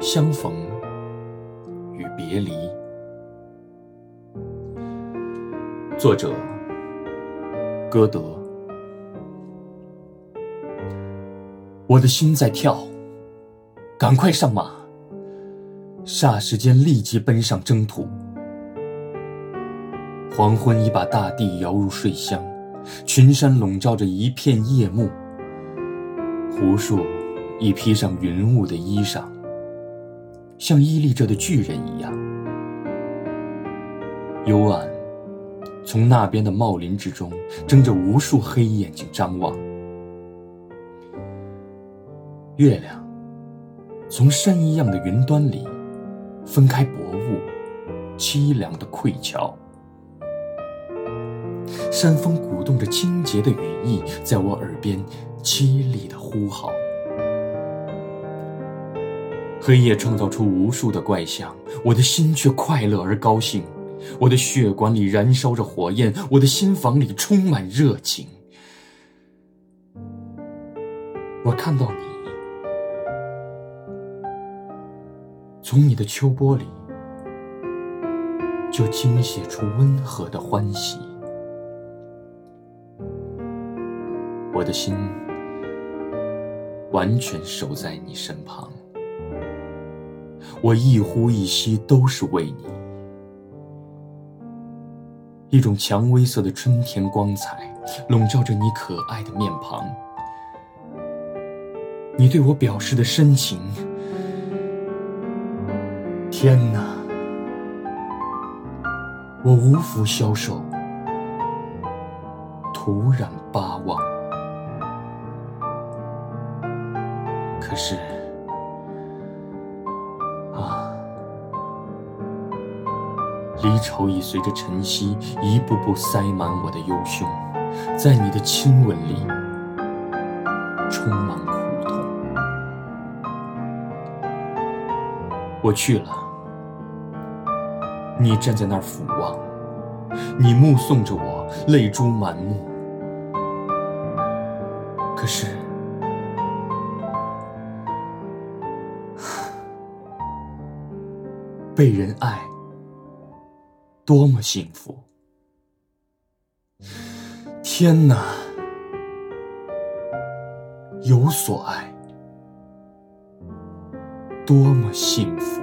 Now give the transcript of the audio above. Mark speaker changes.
Speaker 1: 相逢与别离。作者：歌德。我的心在跳，赶快上马！霎时间，立即奔上征途。黄昏已把大地摇入睡乡，群山笼罩着一片夜幕。湖树已披上云雾的衣裳，像屹立着的巨人一样。幽暗，从那边的茂林之中，睁着无数黑眼睛张望。月亮，从山一样的云端里，分开薄雾，凄凉的溃峭。山风鼓动着清洁的羽翼，在我耳边凄厉的呼号。黑夜创造出无数的怪象，我的心却快乐而高兴。我的血管里燃烧着火焰，我的心房里充满热情。我看到你，从你的秋波里就倾泻出温和的欢喜。我的心完全守在你身旁，我一呼一吸都是为你。一种蔷薇色的春天光彩笼罩着你可爱的面庞，你对我表示的深情，天哪，我无福消受，徒然巴望。可是，离愁已随着晨曦一步步塞满我的忧胸，在你的亲吻里充满苦痛。我去了，你站在那儿俯望，你目送着我，泪珠满目。可是。被人爱，多么幸福！天哪，有所爱，多么幸福！